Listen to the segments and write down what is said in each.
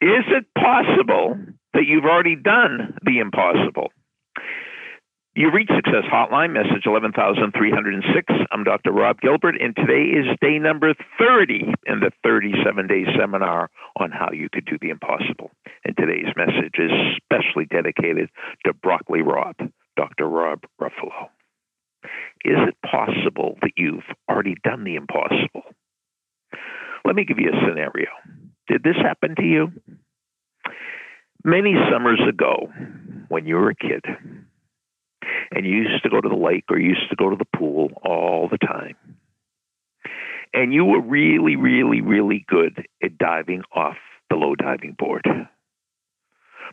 Is it possible that you've already done the impossible? You reach Success Hotline, message 11306. I'm Dr. Rob Gilbert, and today is day number 30 in the 37 day seminar on how you could do the impossible. And today's message is specially dedicated to Broccoli Rob, Dr. Rob Ruffalo. Is it possible that you've already done the impossible? Let me give you a scenario. Did this happen to you? Many summers ago, when you were a kid, and you used to go to the lake or used to go to the pool all the time. And you were really, really, really good at diving off the low diving board.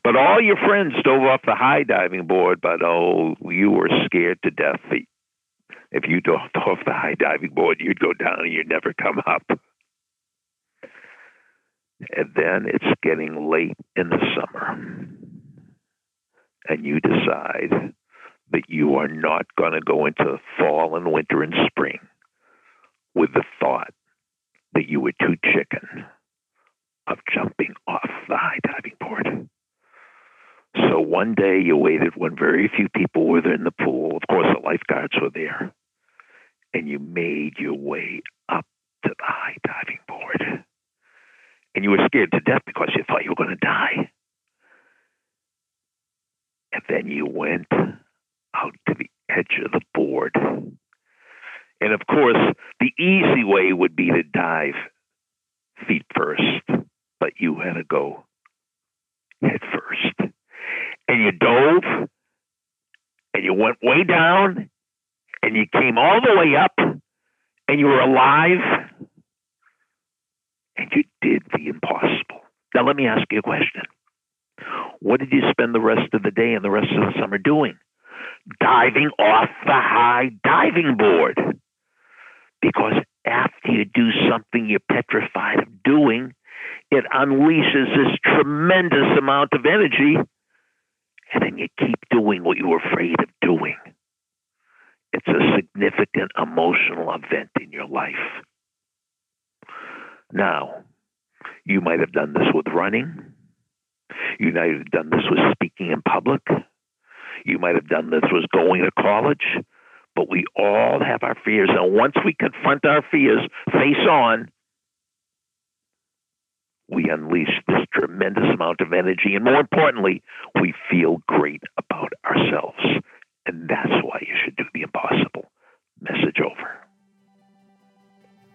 But all your friends dove off the high diving board, but oh, you were scared to death that if you dove off the high diving board, you'd go down and you'd never come up. And then it's getting late in the summer, and you decide that you are not going to go into fall and winter and spring with the thought that you were too chicken of jumping off the high diving board. So one day you waited when very few people were there in the pool. Of course, the lifeguards were there. And you made your way up to the high diving. And you were scared to death because you thought you were going to die. And then you went out to the edge of the board. And of course, the easy way would be to dive feet first, but you had to go head first. And you dove, and you went way down, and you came all the way up, and you were alive, and you did the impossible. Now, let me ask you a question. What did you spend the rest of the day and the rest of the summer doing? diving off the high diving board. Because after you do something you're petrified of doing, it unleashes this tremendous amount of energy, and then you keep doing what you were afraid of doing. It's a significant emotional event in your life. Now, you might have done this with running. You might have done this with speaking in public. You might have done this with going to college, but we all have our fears. And once we confront our fears face on, we unleash this tremendous amount of energy. And more importantly, we feel great about